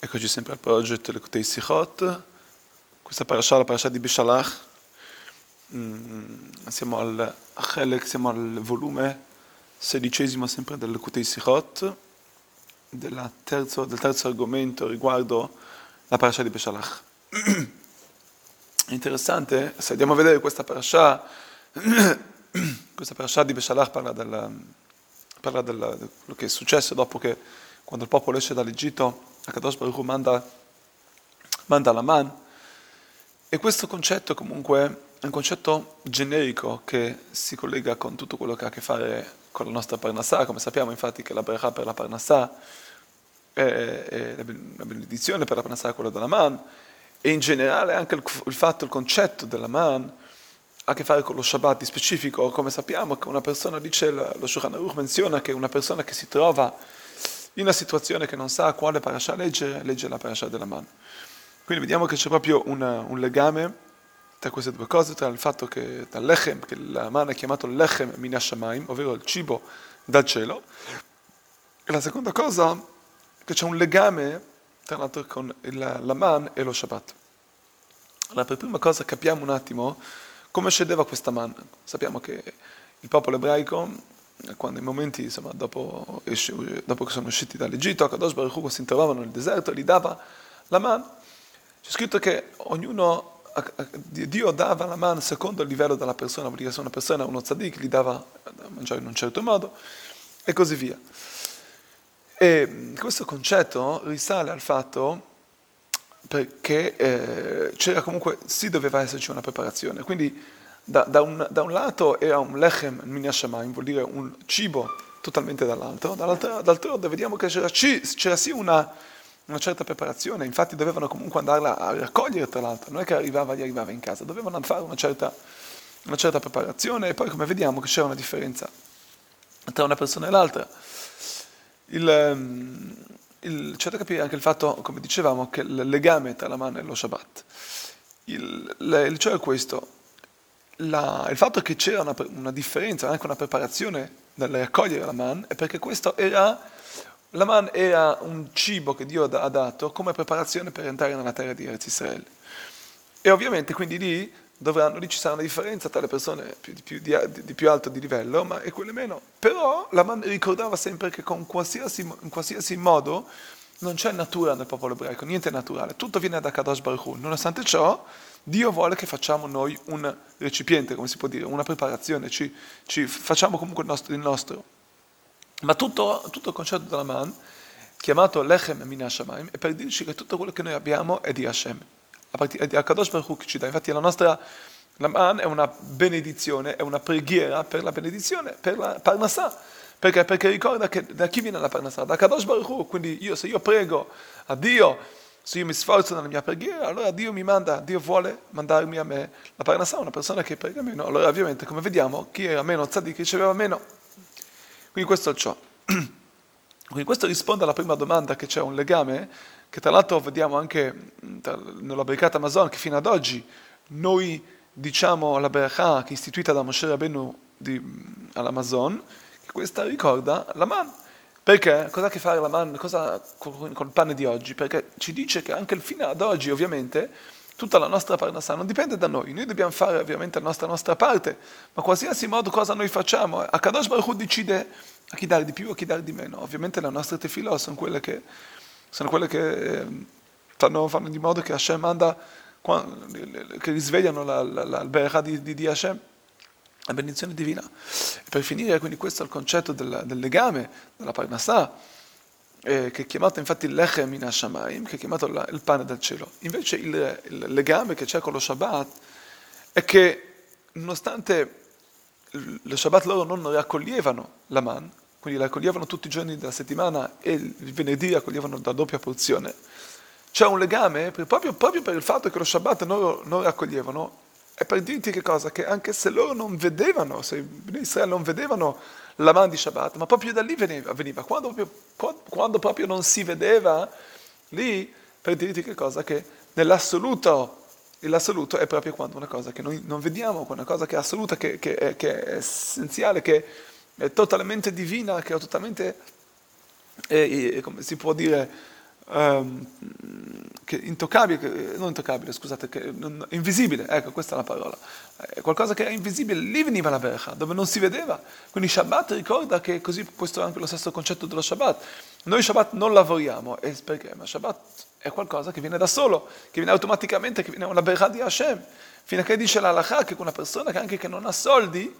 Eccoci sempre al progetto Lekutei Sichot, questa parasha, la parasha di Bishalach, mm, siamo al Chelek, siamo al volume sedicesimo sempre del Lekutei Sichot, del terzo argomento riguardo la parasha di Bishalach. Interessante, se andiamo a vedere questa parasha, questa parasha di Bishalach parla, del, parla del, di quello che è successo dopo che quando il popolo esce dall'Egitto Akadosh Baruch manda, manda la man. E questo concetto comunque è un concetto generico che si collega con tutto quello che ha a che fare con la nostra Parnassà, come sappiamo infatti che la Berachà per la Parnassà è, è la benedizione per la Parnassà è quella della man, e in generale anche il, il fatto, il concetto della man ha a che fare con lo Shabbat di specifico, come sappiamo che una persona, dice lo Shulchan Aruch menziona che una persona che si trova in una situazione che non sa quale parasha leggere, legge la parasha della mano. Quindi vediamo che c'è proprio una, un legame tra queste due cose, tra il fatto che dal lechem, che la mano è chiamato lechem minashamaim, ovvero il cibo dal cielo, e la seconda cosa che c'è un legame tra l'altro con il, la man e lo Shabbat. Allora, per prima cosa capiamo un attimo come scendeva questa man. Sappiamo che il popolo ebraico quando i momenti, insomma, dopo, dopo che sono usciti dall'Egitto, Kadosh Baruch Hu si trovavano nel deserto, gli dava la mano. C'è scritto che ognuno, Dio dava la mano secondo il livello della persona, vuol dire se una persona, uno tzaddik, gli dava da mangiare in un certo modo, e così via. E questo concetto risale al fatto perché eh, c'era comunque, sì doveva esserci una preparazione, quindi da, da, un, da, un, lato era un lechem minashamayim, vuol dire un cibo totalmente dall'altro, dall'altro, dall'altro vediamo che c'era, c'era sì una, una, certa preparazione, infatti dovevano comunque andarla a raccogliere tra l'altro, non è che arrivava e arrivava in casa, dovevano fare una certa, una certa preparazione e poi come vediamo che c'era una differenza tra una persona e l'altra. Il, ehm, il, c'è da capire anche il fatto, come dicevamo, che il legame tra la mano e lo Shabbat. Il, il, cioè questo, la, il fatto che c'era una, una, differenza, anche una preparazione nel raccogliere la man, è perché questo era, la man era un cibo che Dio ha dato come preparazione per entrare nella terra di Erz Israele. E ovviamente quindi lì, dovranno, lì ci sarà una differenza tra le persone più, di, più, di, di, più alto di livello ma, e quelle meno. Però la man ricordava sempre che con qualsiasi, in qualsiasi modo non c'è natura nel popolo ebraico, niente è naturale, tutto viene da Kadosh Baruch Hu. Nonostante ciò, Dio vuole che facciamo noi un recipiente, come si può dire, una preparazione, ci, ci facciamo comunque il nostro. Il nostro. Ma tutto, tutto, il concetto della man, chiamato Lechem Min è per dirci che tutto quello che noi abbiamo è di Hashem. Partire di Kadosh Baruch che ci dà. Infatti la nostra la man è una benedizione, è una preghiera per la benedizione, per la Parnassah perché? Perché ricorda che da chi viene la Parnassah? Da Kadosh Baruch. Quindi io, se io prego a Dio, se io mi sforzo nella mia preghiera, allora Dio mi manda, Dio vuole mandarmi a me la Parnassah, una persona che prega meno. Allora ovviamente, come vediamo, chi era meno tzaddik riceveva meno. Quindi questo è ciò. Quindi questo risponde alla prima domanda che c'è un legame, che tra l'altro vediamo anche nella Bricata Amazon, che fino ad oggi noi diciamo la Berachah che è istituita da Moshe Rabbeinu all'Amazon, questa ricorda la man. Perché? Cosa ha a che fare la man cosa, con, con, il pane di oggi? Perché ci dice che anche fino ad oggi, ovviamente, tutta la nostra parnassa non dipende da noi. Noi dobbiamo fare ovviamente la nostra, nostra parte, ma qualsiasi modo cosa noi facciamo, a Kadosh Baruch Hu decide a chi dare di più o a chi dare di meno. Ovviamente le nostre tefilò sono quelle che, sono quelle che eh, fanno, fanno, di modo che Hashem manda, che risvegliano la, la, la, la di, di, di Hashem la benedizione divina. E per finire, quindi questo è il concetto del, del legame, della Parnassah, eh, che è chiamato infatti Lechem in Hashamayim, che è chiamato la, il pane del cielo. Invece il, il, legame che c'è con lo Shabbat è che nonostante lo Shabbat loro non raccoglievano la man, quindi raccoglievano tutti i giorni della settimana e il venerdì raccoglievano la doppia porzione, c'è un legame proprio, proprio per il fatto che lo Shabbat non, non raccoglievano è per dirti che cosa? Che anche se loro non vedevano, se Israele non vedevano la mano di Shabbat, ma proprio da lì veniva, veniva. Quando, proprio, quando, proprio non si vedeva, lì per dirti che cosa? Che nell'assoluto, l'assoluto è proprio quando una cosa che noi non vediamo, una cosa che è assoluta, che, che, è, che è essenziale, che è totalmente divina, che è totalmente, eh, come si può dire, che intoccabile, che, non intoccabile, scusate, che, non, invisibile, ecco questa è la parola, è qualcosa che è invisibile, lì veniva la bercha, dove non si vedeva. Quindi Shabbat ricorda che così, questo è anche lo stesso concetto dello Shabbat. Noi Shabbat non lavoriamo, e perché? Ma Shabbat è qualcosa che viene da solo, che viene automaticamente, che viene una bercha di Hashem. Fino a che dice la l'Alaha che una persona che anche che non ha soldi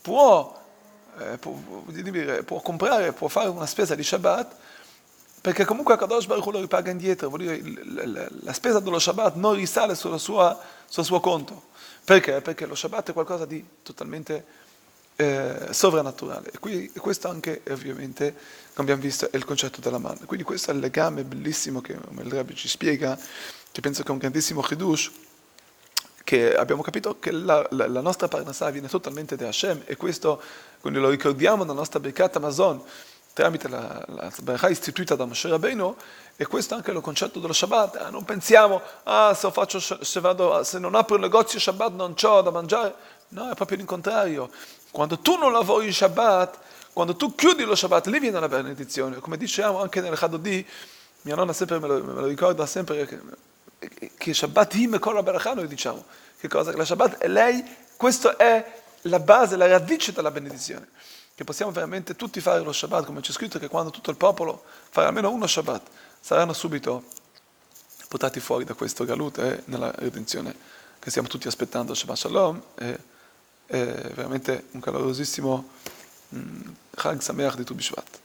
può, eh, può, può comprare, può fare una spesa di Shabbat, perché comunque Kadosh Baruch lo ripaga indietro, vuol dire la, spesa dello Shabbat non risale sul suo, sul suo conto. Perché? Perché lo Shabbat è qualcosa di totalmente eh, sovrannaturale. E, qui, questo anche ovviamente, come abbiamo visto, è il concetto della mano. Quindi questo è il legame bellissimo che il Rebbe ci spiega, che penso che è un grandissimo chidush, che abbiamo capito che la, la, la nostra parnassà viene totalmente da Hashem e questo, quindi lo ricordiamo nella nostra Birkat Amazon, tramite la, la istituita da Moshe Rabbeinu, e questo è anche il concetto dello Shabbat. Eh, non pensiamo, ah, se, faccio, se, vado, se non apro il negozio Shabbat non ho da mangiare. No, è proprio il contrario. Quando tu non lavori il Shabbat, quando tu chiudi lo Shabbat, lì viene la benedizione. Come diciamo anche nel Chadodi, mia nonna sempre me lo, me lo ricorda sempre, che, che Shabbat him con la barakah, noi diciamo. Che cosa? La Shabbat è lei, questa è la base, la radice della benedizione. Che possiamo veramente tutti fare lo Shabbat, come c'è scritto che quando tutto il popolo farà almeno uno Shabbat, saranno subito portati fuori da questo galut e nella redenzione che stiamo tutti aspettando. Shabbat Shalom. E, è veramente un calorosissimo mm, Chag Sameach di Tu Bishvat.